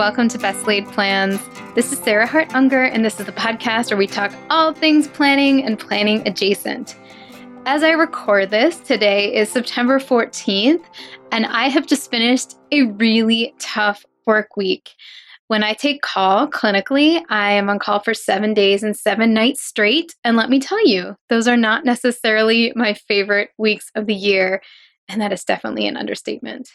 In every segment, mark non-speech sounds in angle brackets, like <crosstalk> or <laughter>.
welcome to Best Laid Plans. This is Sarah Hart Unger, and this is the podcast where we talk all things planning and planning adjacent. As I record this, today is September 14th, and I have just finished a really tough work week. When I take call clinically, I am on call for seven days and seven nights straight. And let me tell you, those are not necessarily my favorite weeks of the year. And that is definitely an understatement.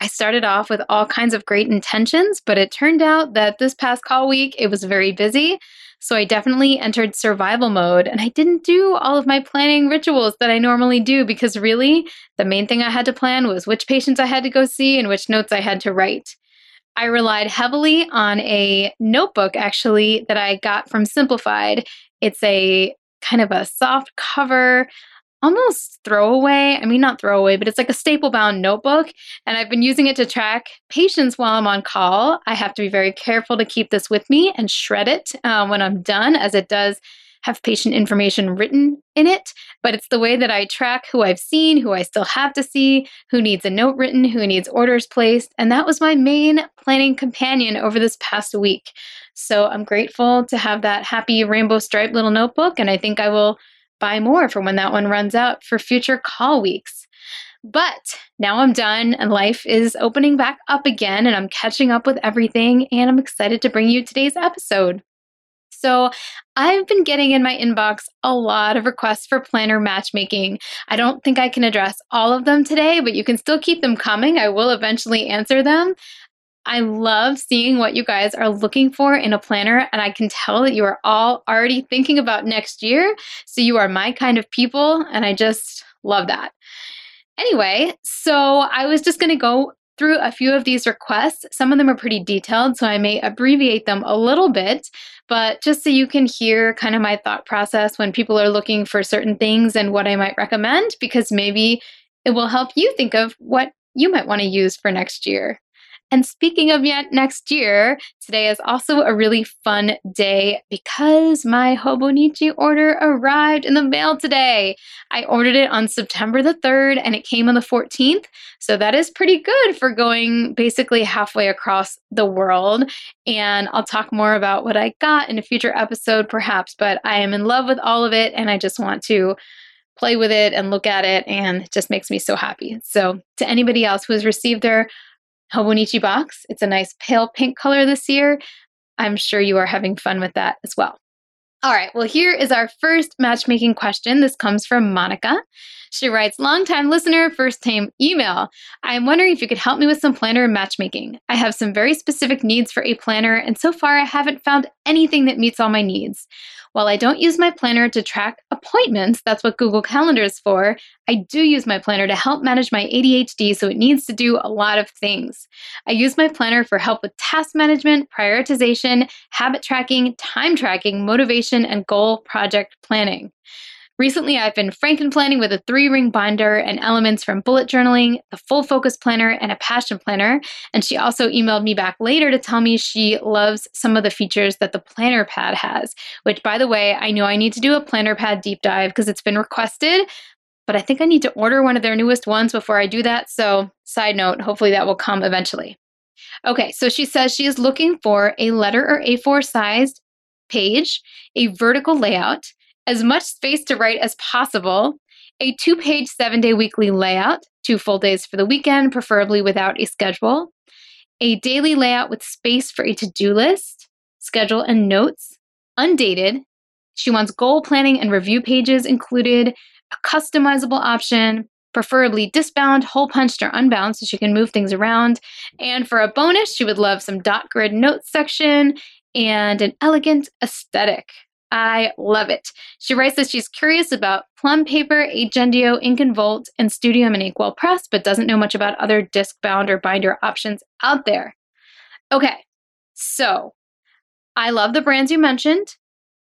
I started off with all kinds of great intentions, but it turned out that this past call week it was very busy. So I definitely entered survival mode and I didn't do all of my planning rituals that I normally do because really the main thing I had to plan was which patients I had to go see and which notes I had to write. I relied heavily on a notebook actually that I got from Simplified. It's a kind of a soft cover almost throwaway. I mean, not throwaway, but it's like a staple bound notebook. And I've been using it to track patients while I'm on call. I have to be very careful to keep this with me and shred it uh, when I'm done, as it does have patient information written in it, but it's the way that I track who I've seen, who I still have to see, who needs a note written, who needs orders placed. And that was my main planning companion over this past week. So I'm grateful to have that happy rainbow striped little notebook, and I think I will buy more for when that one runs out for future call weeks. But now I'm done and life is opening back up again and I'm catching up with everything and I'm excited to bring you today's episode. So, I've been getting in my inbox a lot of requests for planner matchmaking. I don't think I can address all of them today, but you can still keep them coming. I will eventually answer them. I love seeing what you guys are looking for in a planner, and I can tell that you are all already thinking about next year. So you are my kind of people, and I just love that. Anyway, so I was just going to go through a few of these requests. Some of them are pretty detailed, so I may abbreviate them a little bit, but just so you can hear kind of my thought process when people are looking for certain things and what I might recommend, because maybe it will help you think of what you might want to use for next year. And speaking of yet next year, today is also a really fun day because my Hobonichi order arrived in the mail today. I ordered it on September the 3rd and it came on the 14th. So that is pretty good for going basically halfway across the world. And I'll talk more about what I got in a future episode, perhaps, but I am in love with all of it and I just want to play with it and look at it and it just makes me so happy. So, to anybody else who has received their Hobonichi box. It's a nice pale pink color this year. I'm sure you are having fun with that as well. All right, well, here is our first matchmaking question. This comes from Monica. She writes, Longtime listener, first time email. I am wondering if you could help me with some planner matchmaking. I have some very specific needs for a planner, and so far I haven't found anything that meets all my needs. While I don't use my planner to track appointments, that's what Google Calendar is for, I do use my planner to help manage my ADHD, so it needs to do a lot of things. I use my planner for help with task management, prioritization, habit tracking, time tracking, motivation, and goal project planning. Recently, I've been franken planning with a three ring binder and elements from bullet journaling, the full focus planner, and a passion planner. And she also emailed me back later to tell me she loves some of the features that the planner pad has, which, by the way, I know I need to do a planner pad deep dive because it's been requested. But I think I need to order one of their newest ones before I do that. So, side note, hopefully that will come eventually. Okay, so she says she is looking for a letter or A4 sized page, a vertical layout, as much space to write as possible, a two page, seven day weekly layout, two full days for the weekend, preferably without a schedule, a daily layout with space for a to do list, schedule and notes, undated. She wants goal planning and review pages included, a customizable option, preferably disbound, hole punched, or unbound so she can move things around. And for a bonus, she would love some dot grid notes section and an elegant aesthetic. I love it. She writes that she's curious about plum paper, Agendio, Ink and Volt, and Studium and Inkwell Press, but doesn't know much about other disc bound or binder options out there. Okay, so I love the brands you mentioned.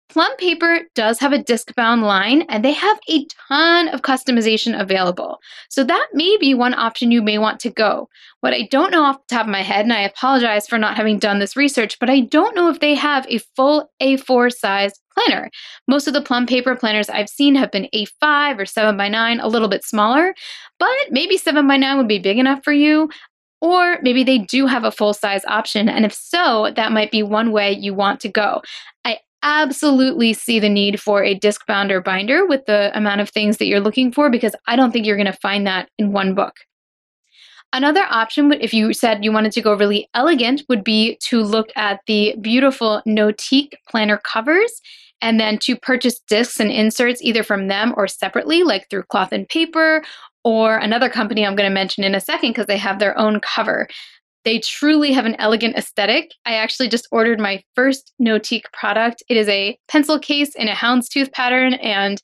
Plum Paper does have a disc bound line and they have a ton of customization available. So that may be one option you may want to go. What I don't know off the top of my head, and I apologize for not having done this research, but I don't know if they have a full A4 size planner. Most of the Plum Paper planners I've seen have been A5 or 7 by 9 a little bit smaller, but maybe 7 by 9 would be big enough for you. Or maybe they do have a full size option. And if so, that might be one way you want to go. I absolutely see the need for a disc bound or binder with the amount of things that you're looking for because I don't think you're going to find that in one book. Another option, if you said you wanted to go really elegant, would be to look at the beautiful Notique planner covers and then to purchase discs and inserts either from them or separately, like through cloth and paper, or another company I'm going to mention in a second because they have their own cover. They truly have an elegant aesthetic. I actually just ordered my first Notique product. It is a pencil case in a houndstooth pattern, and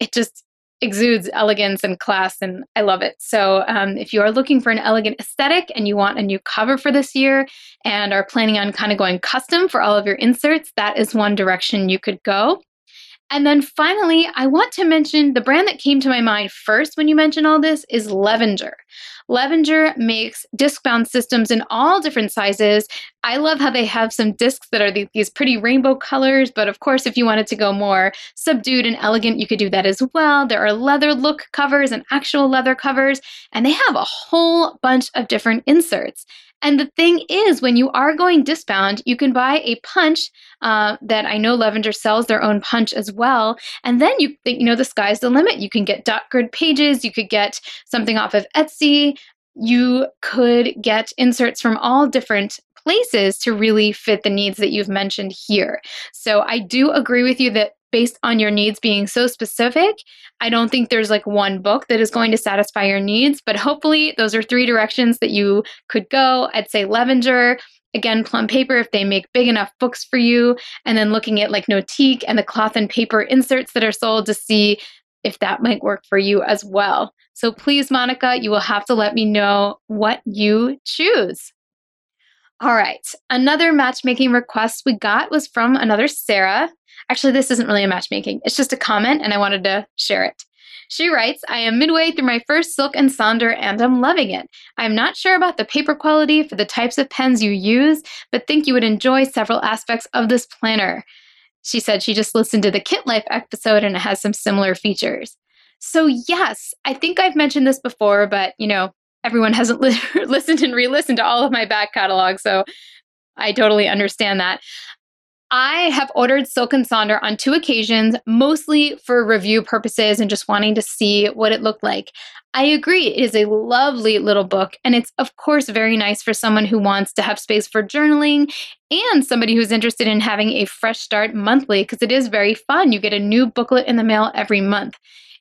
it just exudes elegance and class, and I love it. So, um, if you are looking for an elegant aesthetic and you want a new cover for this year and are planning on kind of going custom for all of your inserts, that is one direction you could go. And then finally, I want to mention the brand that came to my mind first when you mentioned all this is Levenger. Levenger makes disc bound systems in all different sizes. I love how they have some discs that are these pretty rainbow colors, but of course, if you wanted to go more subdued and elegant, you could do that as well. There are leather look covers and actual leather covers, and they have a whole bunch of different inserts. And the thing is, when you are going discbound, you can buy a punch uh, that I know Levenger sells their own punch as well. And then you think, you know, the sky's the limit. You can get dot grid pages, you could get something off of Etsy, you could get inserts from all different places to really fit the needs that you've mentioned here. So I do agree with you that based on your needs being so specific, I don't think there's like one book that is going to satisfy your needs, but hopefully those are three directions that you could go. I'd say Levenger, again, Plum Paper if they make big enough books for you, and then looking at like Notique and the cloth and paper inserts that are sold to see if that might work for you as well. So please, Monica, you will have to let me know what you choose. All right. Another matchmaking request we got was from another Sarah. Actually, this isn't really a matchmaking, it's just a comment, and I wanted to share it. She writes, I am midway through my first Silk and Sonder and I'm loving it. I am not sure about the paper quality for the types of pens you use, but think you would enjoy several aspects of this planner. She said she just listened to the Kit Life episode and it has some similar features. So, yes, I think I've mentioned this before, but you know, everyone hasn't <laughs> li- listened and re listened to all of my back catalog. So, I totally understand that. I have ordered Silk and Sonder on two occasions, mostly for review purposes and just wanting to see what it looked like. I agree, it is a lovely little book, and it's, of course, very nice for someone who wants to have space for journaling and somebody who's interested in having a fresh start monthly because it is very fun. You get a new booklet in the mail every month.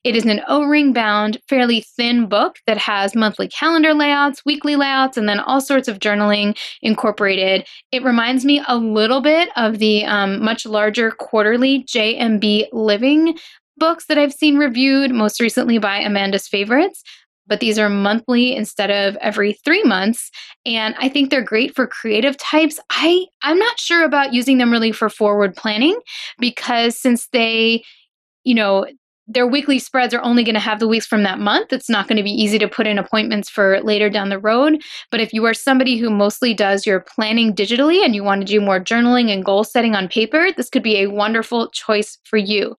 It is an O ring bound, fairly thin book that has monthly calendar layouts, weekly layouts, and then all sorts of journaling incorporated. It reminds me a little bit of the um, much larger quarterly JMB Living books that I've seen reviewed, most recently by Amanda's Favorites but these are monthly instead of every 3 months and I think they're great for creative types. I I'm not sure about using them really for forward planning because since they you know their weekly spreads are only going to have the weeks from that month. It's not going to be easy to put in appointments for later down the road. But if you are somebody who mostly does your planning digitally and you want to do more journaling and goal setting on paper, this could be a wonderful choice for you.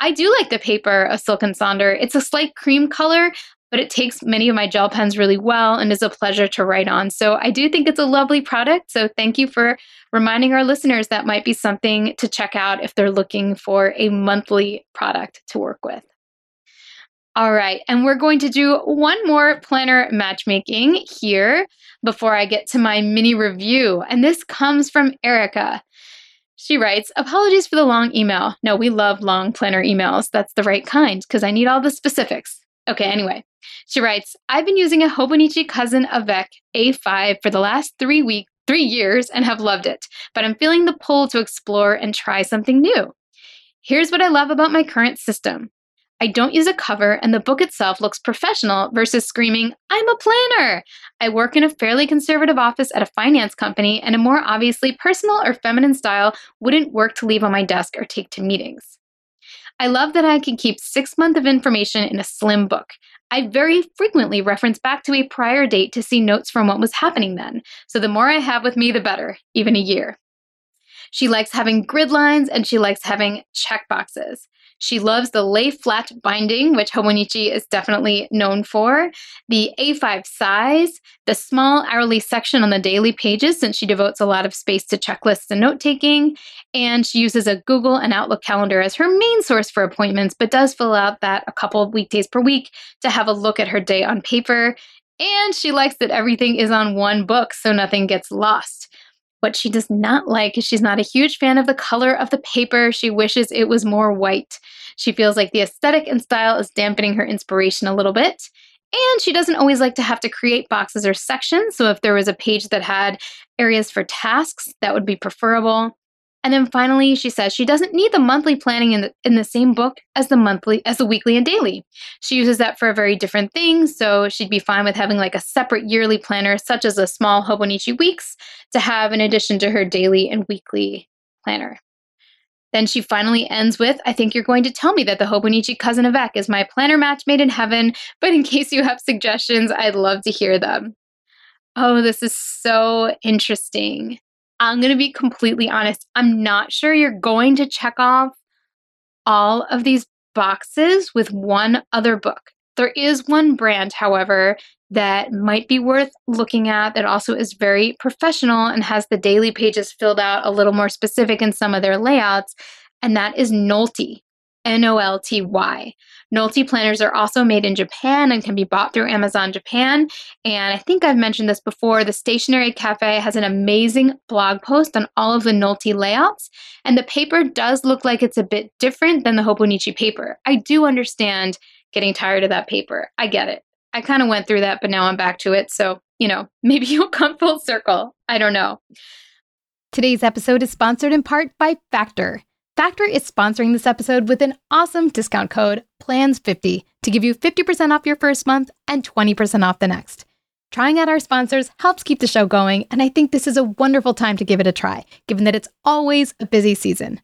I do like the paper of Silk and Sonder. It's a slight cream color, but it takes many of my gel pens really well and is a pleasure to write on. So I do think it's a lovely product. So thank you for reminding our listeners that might be something to check out if they're looking for a monthly product to work with. All right, and we're going to do one more planner matchmaking here before I get to my mini review. And this comes from Erica. She writes, Apologies for the long email. No, we love long planner emails. That's the right kind because I need all the specifics. Okay, anyway, she writes, I've been using a Hobonichi Cousin Avec A5 for the last three weeks, three years and have loved it, but I'm feeling the pull to explore and try something new. Here's what I love about my current system. I don't use a cover, and the book itself looks professional versus screaming, I'm a planner. I work in a fairly conservative office at a finance company, and a more obviously personal or feminine style wouldn't work to leave on my desk or take to meetings. I love that I can keep six months of information in a slim book. I very frequently reference back to a prior date to see notes from what was happening then. So the more I have with me, the better, even a year. She likes having grid lines and she likes having check boxes. She loves the lay flat binding, which Hobonichi is definitely known for, the A5 size, the small hourly section on the daily pages, since she devotes a lot of space to checklists and note taking, and she uses a Google and Outlook calendar as her main source for appointments, but does fill out that a couple of weekdays per week to have a look at her day on paper. And she likes that everything is on one book so nothing gets lost. What she does not like is she's not a huge fan of the color of the paper. She wishes it was more white. She feels like the aesthetic and style is dampening her inspiration a little bit. And she doesn't always like to have to create boxes or sections. So if there was a page that had areas for tasks, that would be preferable. And then finally, she says she doesn't need the monthly planning in the, in the same book as the monthly, as the weekly and daily. She uses that for a very different thing. So she'd be fine with having like a separate yearly planner, such as a small Hobonichi Weeks, to have in addition to her daily and weekly planner. Then she finally ends with I think you're going to tell me that the Hobonichi Cousin Avec is my planner match made in heaven, but in case you have suggestions, I'd love to hear them. Oh, this is so interesting. I'm going to be completely honest. I'm not sure you're going to check off all of these boxes with one other book. There is one brand, however, that might be worth looking at that also is very professional and has the daily pages filled out a little more specific in some of their layouts, and that is Nolty. N O L T Y. Planners are also made in Japan and can be bought through Amazon Japan. And I think I've mentioned this before the Stationery Cafe has an amazing blog post on all of the Nolty layouts. And the paper does look like it's a bit different than the Hobonichi paper. I do understand getting tired of that paper. I get it. I kind of went through that, but now I'm back to it. So, you know, <laughs> maybe you'll come full circle. I don't know. Today's episode is sponsored in part by Factor. Factor is sponsoring this episode with an awesome discount code PLANS50 to give you 50% off your first month and 20% off the next. Trying out our sponsors helps keep the show going, and I think this is a wonderful time to give it a try, given that it's always a busy season.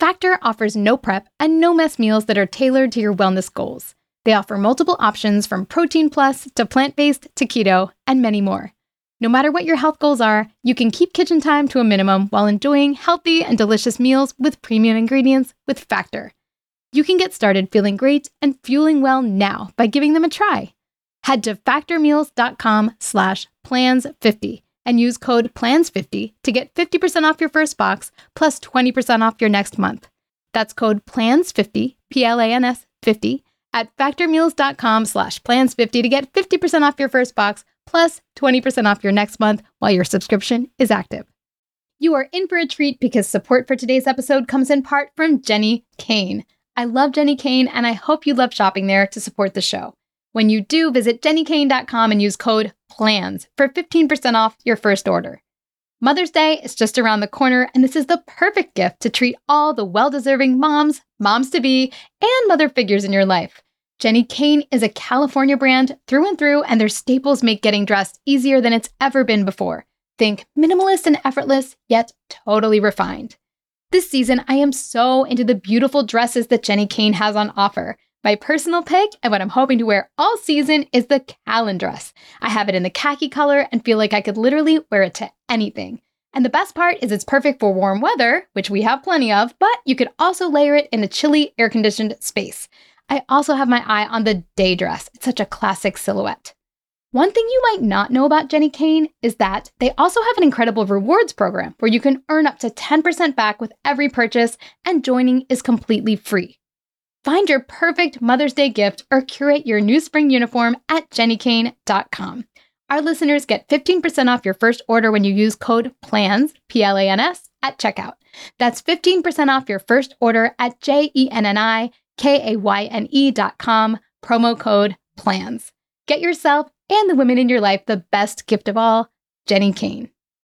Factor offers no prep and no mess meals that are tailored to your wellness goals. They offer multiple options from protein plus to plant based to keto and many more. No matter what your health goals are, you can keep kitchen time to a minimum while enjoying healthy and delicious meals with premium ingredients with Factor. You can get started feeling great and fueling well now by giving them a try. Head to factormeals.com slash plans50 and use code PLANS50 to get 50% off your first box plus 20% off your next month. That's code PLANS50, P-L-A-N-S 50, at factormeals.com slash plans50 to get 50% off your first box plus 20% off your next month while your subscription is active. You are in for a treat because support for today's episode comes in part from Jenni Kayne. I love Jenni Kayne and I hope you love shopping there to support the show. When you do, visit jennikayne.com and use code PLANS for 15% off your first order. Mother's Day is just around the corner, and this is the perfect gift to treat all the well deserving moms, moms to be, and mother figures in your life. Jenni Kayne is a California brand through and through, and their staples make getting dressed easier than it's ever been before. Think minimalist and effortless, yet totally refined. This season, I am so into the beautiful dresses that Jenni Kayne has on offer. My personal pick and what I'm hoping to wear all season is the Callan dress. I have it in the khaki color and feel like I could literally wear it to anything. And the best part is it's perfect for warm weather, which we have plenty of, but you could also layer it in a chilly, air conditioned space. I also have my eye on the day dress. It's such a classic silhouette. One thing you might not know about Jenni Kayne is that they also have an incredible rewards program where you can earn up to 10% back with every purchase, and joining is completely free. Find your perfect Mother's Day gift or curate your new spring uniform at jennikayne.com. Our listeners get 15% off your first order when you use code PLANS, P L A N S, at checkout. That's 15% off your first order at J E N N I K-A-Y-N-E dot com, promo code PLANS. Get yourself and the women in your life the best gift of all, Jenni Kayne.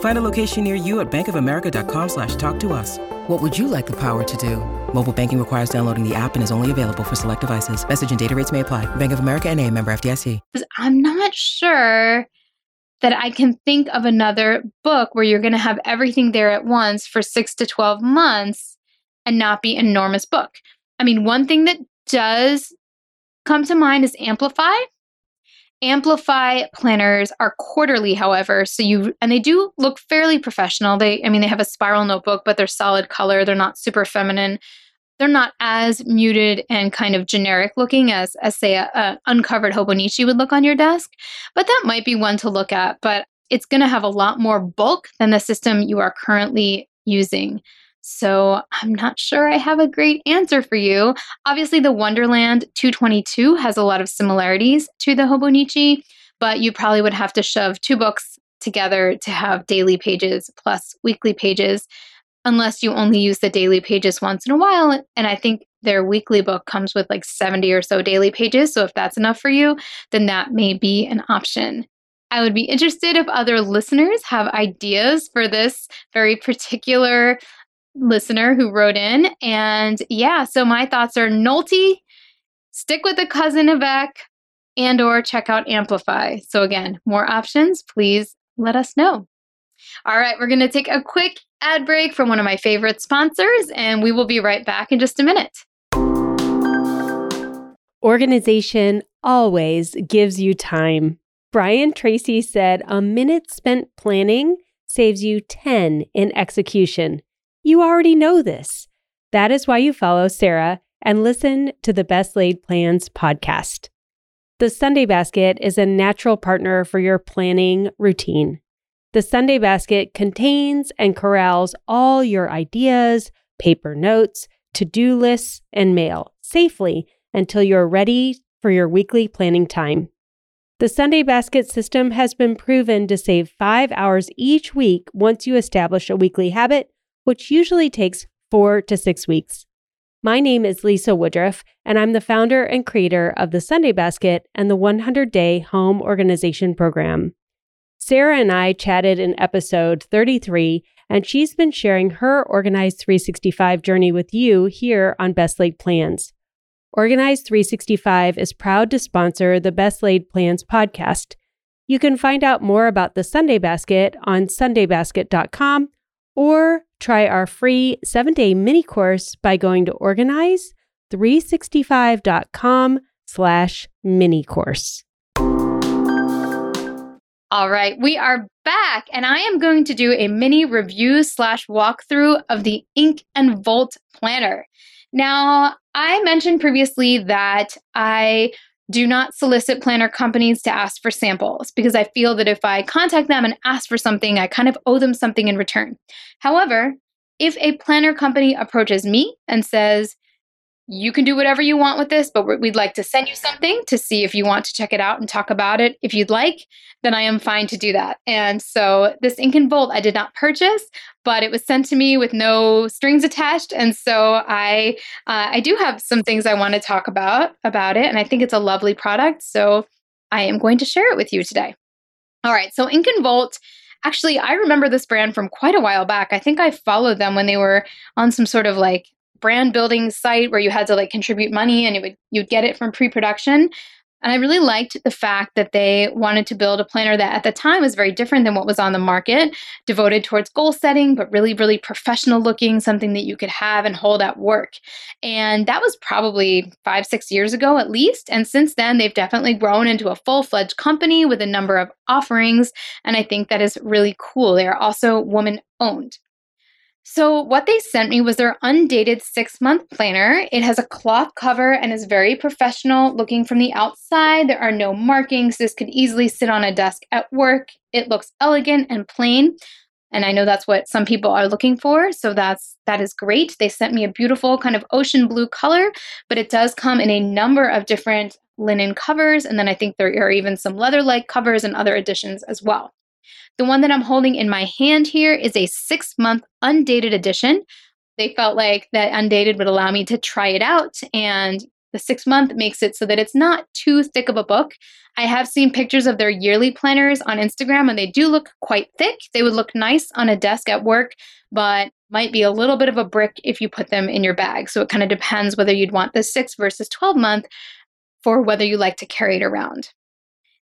Find a location near you at bankofamerica.com slash talk to us. What would you like the power to do? Mobile banking requires downloading the app and is only available for select devices. Message and data rates may apply. Bank of America and a member FDIC. I'm not sure that I can think of another book where you're going to have everything there at once for six to 12 months and not be an enormous book. I mean, one thing that does come to mind is Amplify. Amplify planners are quarterly, however, so you and they do look fairly professional. They I mean they have a spiral notebook, but they're solid color, they're not super feminine. They're not as muted and kind of generic looking as as say a, a uncovered Hobonichi would look on your desk, but that might be one to look at, but it's going to have a lot more bulk than the system you are currently using. So I'm not sure I have a great answer for you. Obviously, the Wonderland 222 has a lot of similarities to the Hobonichi, but you probably would have to shove two books together to have daily pages plus weekly pages, unless you only use the daily pages once in a while. And I think their weekly book comes with like 70 or so daily pages. So if that's enough for you, then that may be an option. I would be interested if other listeners have ideas for this very particular listener who wrote in. And yeah, so my thoughts are Nolty, stick with the cousin Avec, and or check out Amplify. So again, more options, please let us know. All right, we're going to take a quick ad break from one of my favorite sponsors, and we will be right back in just a minute. Organization always gives you time. Brian Tracy said a minute spent planning saves you 10 in execution. You already know this. That is why you follow Sarah and listen to the Best Laid Plans podcast. The Sunday Basket is a natural partner for your planning routine. The Sunday Basket contains and corrals all your ideas, paper notes, to do lists, and mail safely until you're ready for your weekly planning time. The Sunday Basket system has been proven to save five hours each week once you establish a weekly habit which usually takes four to six weeks. My name is Lisa Woodruff, and I'm the founder and creator of the Sunday Basket and the 100 Day Home Organization Program. Sarah and I chatted in episode 33, and she's been sharing her Organized 365 journey with you here on Best Laid Plans. Organized 365 is proud to sponsor the Best Laid Plans podcast. You can find out more about the Sunday Basket on sundaybasket.com or try our free seven day mini course by going to organize365.com slash mini course. All right, we are back, and I am going to do a mini review slash walkthrough of the Ink and Volt planner. Now, I mentioned previously that I do not solicit planner companies to ask for samples because I feel that if I contact them and ask for something, I kind of owe them something in return. However, if a planner company approaches me and says, you can do whatever you want with this, but we'd like to send you something to see if you want to check it out and talk about it. If you'd like, then I am fine to do that. And so this Ink and Volt I did not purchase, but it was sent to me with no strings attached. And so I uh, I do have some things I want to talk about about it, and I think it's a lovely product. So I am going to share it with you today. All right, so Ink and Volt actually i remember this brand from quite a while back i think i followed them when they were on some sort of like brand building site where you had to like contribute money and you would you'd get it from pre-production. And I really liked the fact that they wanted to build a planner that at the time was very different than what was on the market, devoted towards goal setting, but really, really professional looking, something that you could have and hold at work. And that was probably five, six years ago at least. And since then, they've definitely grown into a full fledged company with a number of offerings. And I think that is really cool. They are also woman owned. So, what they sent me was their undated six month planner. It has a cloth cover and is very professional looking from the outside. There are no markings. This could easily sit on a desk at work. It looks elegant and plain. And I know that's what some people are looking for. So that's that is great. They sent me a beautiful kind of ocean blue color, but it does come in a number of different linen covers. And then I think there are even some leather like covers and other additions as well. The one that I'm holding in my hand here is a six month undated edition. They felt like that undated would allow me to try it out and the six month makes it so that it's not too thick of a book. I have seen pictures of their yearly planners on Instagram and they do look quite thick. They would look nice on a desk at work, but might be a little bit of a brick if you put them in your bag. So it kind of depends whether you'd want the six versus 12 month for whether you like to carry it around.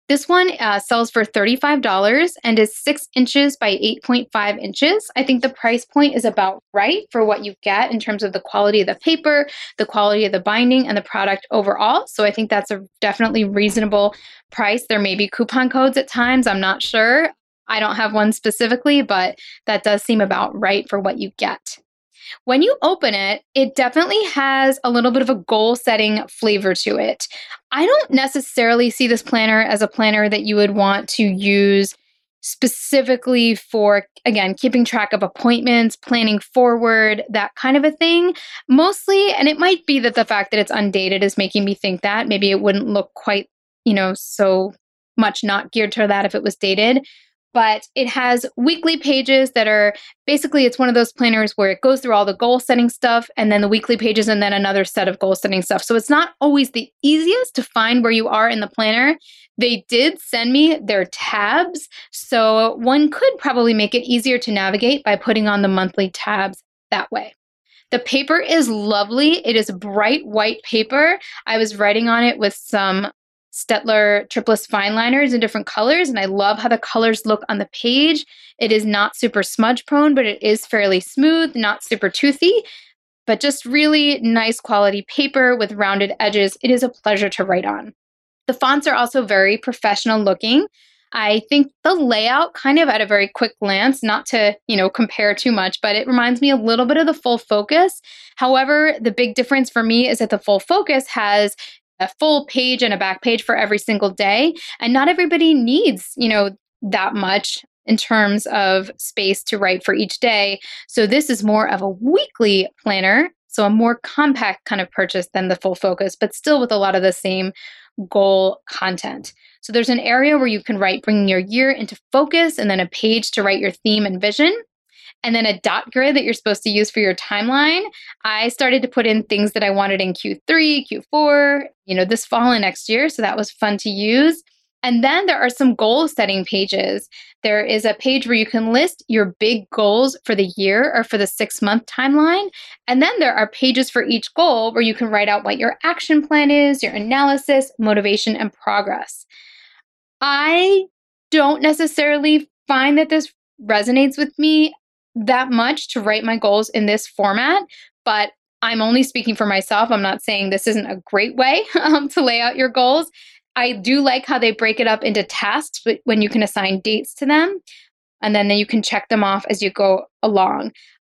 This one uh, sells for $35 and is six inches by 8.5 inches. I think the price point is about right for what you get in terms of the quality of the paper, the quality of the binding, and the product overall. So I think that's a definitely reasonable price. There may be coupon codes at times, I'm not sure. I don't have one specifically, but that does seem about right for what you get. When you open it, it definitely has a little bit of a goal setting flavor to it. I don't necessarily see this planner as a planner that you would want to use specifically for again keeping track of appointments planning forward that kind of a thing. Mostly and it might be that the fact that it's undated is making me think that. Maybe it wouldn't look quite you know so much not geared to that if it was dated but it has weekly pages that are basically it's one of those planners where it goes through all the goal setting stuff and then the weekly pages and then another set of goal setting stuff. So it's not always the easiest to find where you are in the planner. They did send me their tabs, so one could probably make it easier to navigate by putting on the monthly tabs that way. The paper is lovely. It is bright white paper. I was writing on it with some Staedtler Triplus fine liners in different colors, and I love how the colors look on the page. It is not super smudge prone, but it is fairly smooth, not super toothy, but just really nice quality paper with rounded edges. It is a pleasure to write on. The fonts are also very professional looking. I think the layout kind of at a very quick glance, not to, you know, compare too much, but it reminds me a little bit of the full focus. However, the big difference for me is that the full focus has a full page and a back page for every single day. And not everybody needs, you know, that much in terms of space to write for each day. So this is more of a weekly planner. So a more compact kind of purchase than the full focus, but still with a lot of the same goal content. So there's an area where you can write bringing your year into focus and then a page to write your theme and vision and then a dot grid that you're supposed to use for your timeline. I started to put in things that I wanted in Q3, Q4, you know, this fall and next year. So that was fun to use. And then there are some goal setting pages. There is a page where you can list your big goals for the year or for the six month timeline. And then there are pages for each goal where you can write out what your action plan is, your analysis, motivation, and progress. I don't necessarily find that this resonates with me that much to write my goals in this format, but I'm only speaking for myself. I'm not saying this isn't a great way <laughs> um, to lay out your goals. I do like how they break it up into tasks when you can assign dates to them, and then, then you can check them off as you go along.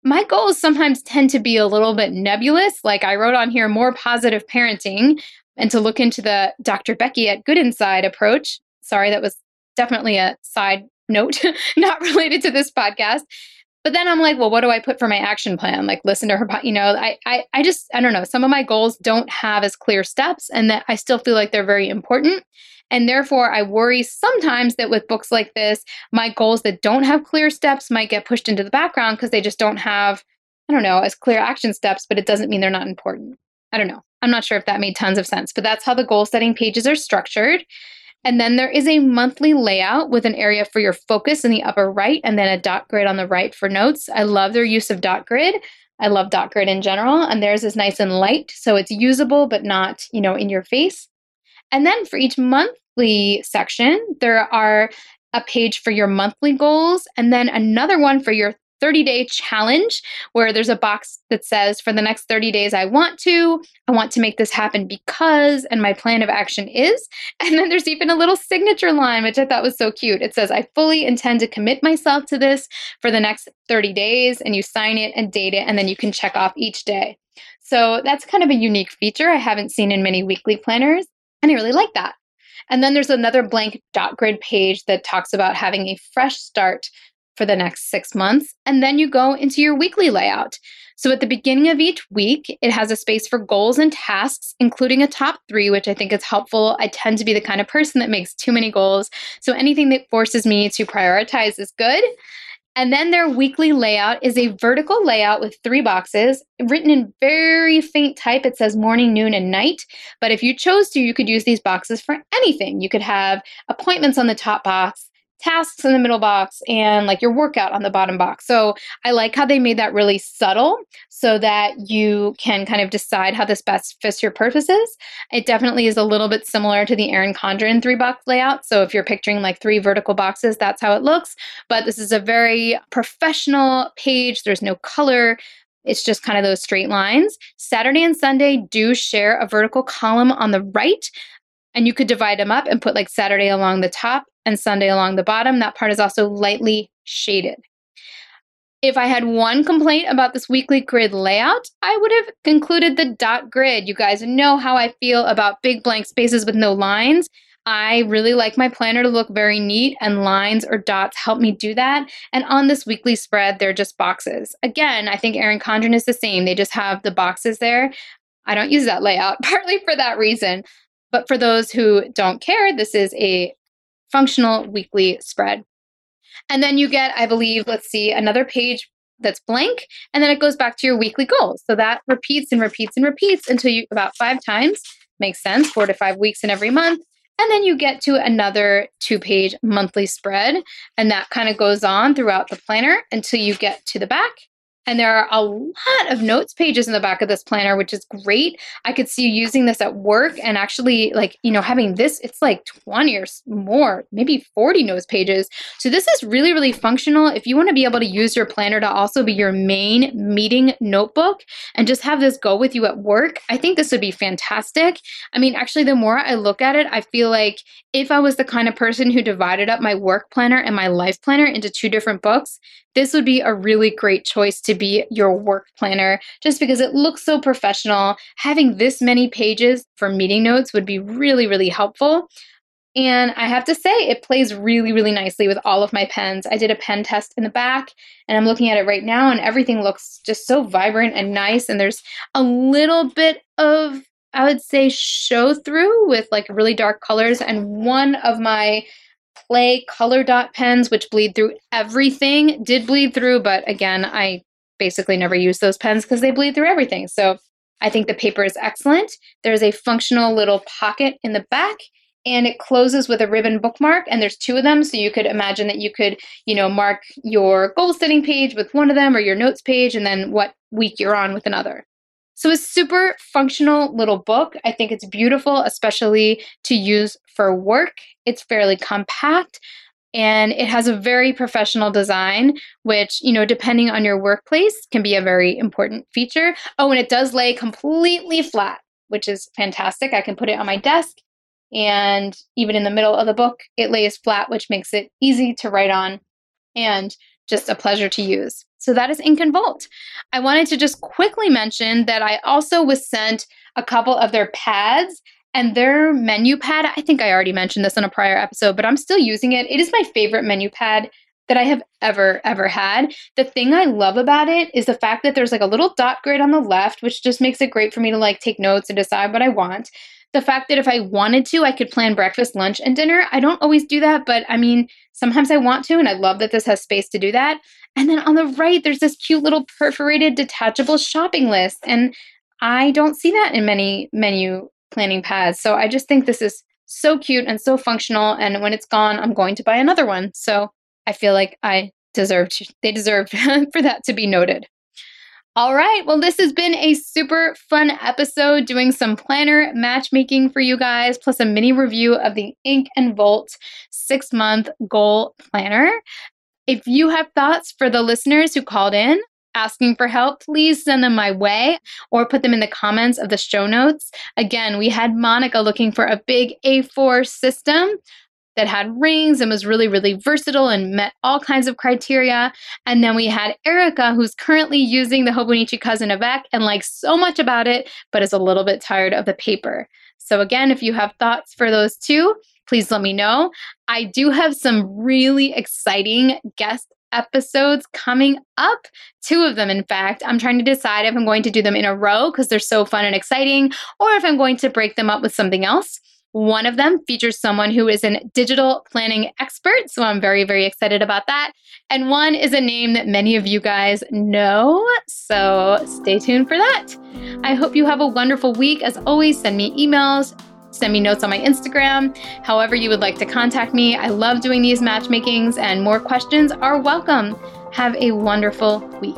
My goals sometimes tend to be a little bit nebulous. Like I wrote on here, more positive parenting, and to look into the Dr. Becky at Good Inside approach. Sorry, that was definitely a side note, <laughs> not related to this podcast. But then I'm like, well, what do I put for my action plan? Like listen to her, you know, I, I, I just, I don't know. Some of my goals don't have as clear steps and that I still feel like they're very important. And therefore, I worry sometimes that with books like this, my goals that don't have clear steps might get pushed into the background because they just don't have, I don't know, as clear action steps, but it doesn't mean they're not important. I don't know. I'm not sure if that made tons of sense, but that's how the goal setting pages are structured. And then there is a monthly layout with an area for your focus in the upper right and then a dot grid on the right for notes. I love their use of dot grid. I love dot grid in general and theirs is nice and light so it's usable but not, you know, in your face. And then for each monthly section, there are a page for your monthly goals and then another one for your 30 day challenge where there's a box that says, for the next 30 days, I want to, I want to make this happen because, and my plan of action is. <laughs> And then there's even a little signature line, which I thought was so cute. It says, I fully intend to commit myself to this for the next 30 days. And you sign it and date it, and then you can check off each day. So that's kind of a unique feature I haven't seen in many weekly planners. And I really like that. And then there's another blank dot grid page that talks about having a fresh start for the next six months. And then you go into your weekly layout. So at the beginning of each week, it has a space for goals and tasks, including a top three, which I think is helpful. I tend to be the kind of person that makes too many goals. So anything that forces me to prioritize is good. And then their weekly layout is a vertical layout with three boxes written in very faint type. It says morning, noon, and night. But if you chose to, you could use these boxes for anything. You could have appointments on the top box, tasks in the middle box and like your workout on the bottom box. So I like how they made that really subtle so that you can kind of decide how this best fits your purposes. It definitely is a little bit similar to the Erin Condren three box layout. So if you're picturing like three vertical boxes, that's how it looks. But this is a very professional page. There's no color. It's just kind of those straight lines. Saturday and Sunday do share a vertical column on the right. And you could divide them up and put like Saturday along the top and Sunday along the bottom. That part is also lightly shaded. If I had one complaint about this weekly grid layout, I would have concluded the dot grid. You guys know how I feel about big blank spaces with no lines. I really like my planner to look very neat, and lines or dots help me do that. And on this weekly spread, they're just boxes. Again, I think Erin Condren is the same. They just have the boxes there. I don't use that layout, <laughs> partly for that reason. But for those who don't care, this is a functional weekly spread. And then you get, I believe, let's see, another page that's blank, and then it goes back to your weekly goals. So that repeats and repeats and repeats until you about five times. Makes sense, four to five weeks in every month. And then you get to another two page monthly spread, and that kind of goes on throughout the planner until you get to the back. And there are a lot of notes pages in the back of this planner, which is great. I could see you using this at work and actually, like, you know, having this, it's like 20 or more, maybe 40 notes pages. So this is really, really functional. If you want to be able to use your planner to also be your main meeting notebook and just have this go with you at work, I think this would be fantastic. I mean, actually, the more I look at it, I feel like if I was the kind of person who divided up my work planner and my life planner into two different books, this would be a really great choice to be your work planner just because it looks so professional. Having this many pages for meeting notes would be really, really helpful. And I have to say, it plays really, really nicely with all of my pens. I did a pen test in the back, and I'm looking at it right now, and everything looks just so vibrant and nice. And there's a little bit of, I would say, show through with like really dark colors. And one of my play color dot pens, which bleed through everything, did bleed through, but again, I basically never use those pens because they bleed through everything. So I think the paper is excellent. There's a functional little pocket in the back and it closes with a ribbon bookmark and there's two of them so you could imagine that you could you know mark your goal setting page with one of them or your notes page and then what week you're on with another so, a super functional little book. I think it's beautiful, especially to use for work. It's fairly compact and it has a very professional design, which, you know, depending on your workplace, can be a very important feature. Oh, and it does lay completely flat, which is fantastic. I can put it on my desk. And even in the middle of the book, it lays flat, which makes it easy to write on and just a pleasure to use. So that is Ink and. I wanted to just quickly mention that I also was sent a couple of their pads and their menu pad. I think I already mentioned this in a prior episode, but I'm still using it. It is my favorite menu pad that I have ever, ever had. The thing I love about it is the fact that there's like a little dot grid on the left, which just makes it great for me to like take notes and decide what I want the fact that if I wanted to, I could plan breakfast, lunch, and dinner. I don't always do that, but I mean, sometimes I want to, and I love that this has space to do that. And then on the right, there's this cute little perforated detachable shopping list. And I don't see that in many menu planning pads. So I just think this is so cute and so functional. And when it's gone, I'm going to buy another one. So I feel like I deserve they deserve <laughs> for that to be noted. All right. Well, this has been a super fun episode doing some planner matchmaking for you guys, plus a mini review of the Ink and Volt six month goal planner. If you have thoughts for the listeners who called in, asking for help, please send them my way or put them in the comments of the show notes. Again, we had Monica looking for a big A4 system that had rings and was really, really versatile and met all kinds of criteria. And then we had Erica, who's currently using the Hobonichi Cousin Avec and likes so much about it, but is a little bit tired of the paper. So, again, if you have thoughts for those two, please let me know. I do have some really exciting guest episodes coming up. Two of them, in fact. I'm trying to decide if I'm going to do them in a row because they're so fun and exciting, or if I'm going to break them up with something else. One of them features someone who is a digital planning expert, so I'm very, very excited about that. And one is a name that many of you guys know, so stay tuned for that. I hope you have a wonderful week. As always, send me emails, send me notes on my Instagram, however you would like to contact me. I love doing these matchmakings, and more questions are welcome. Have a wonderful week.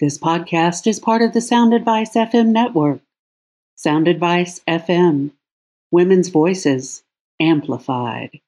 This podcast is part of the Sound Advice FM network. Sound Advice FM, women's voices amplified.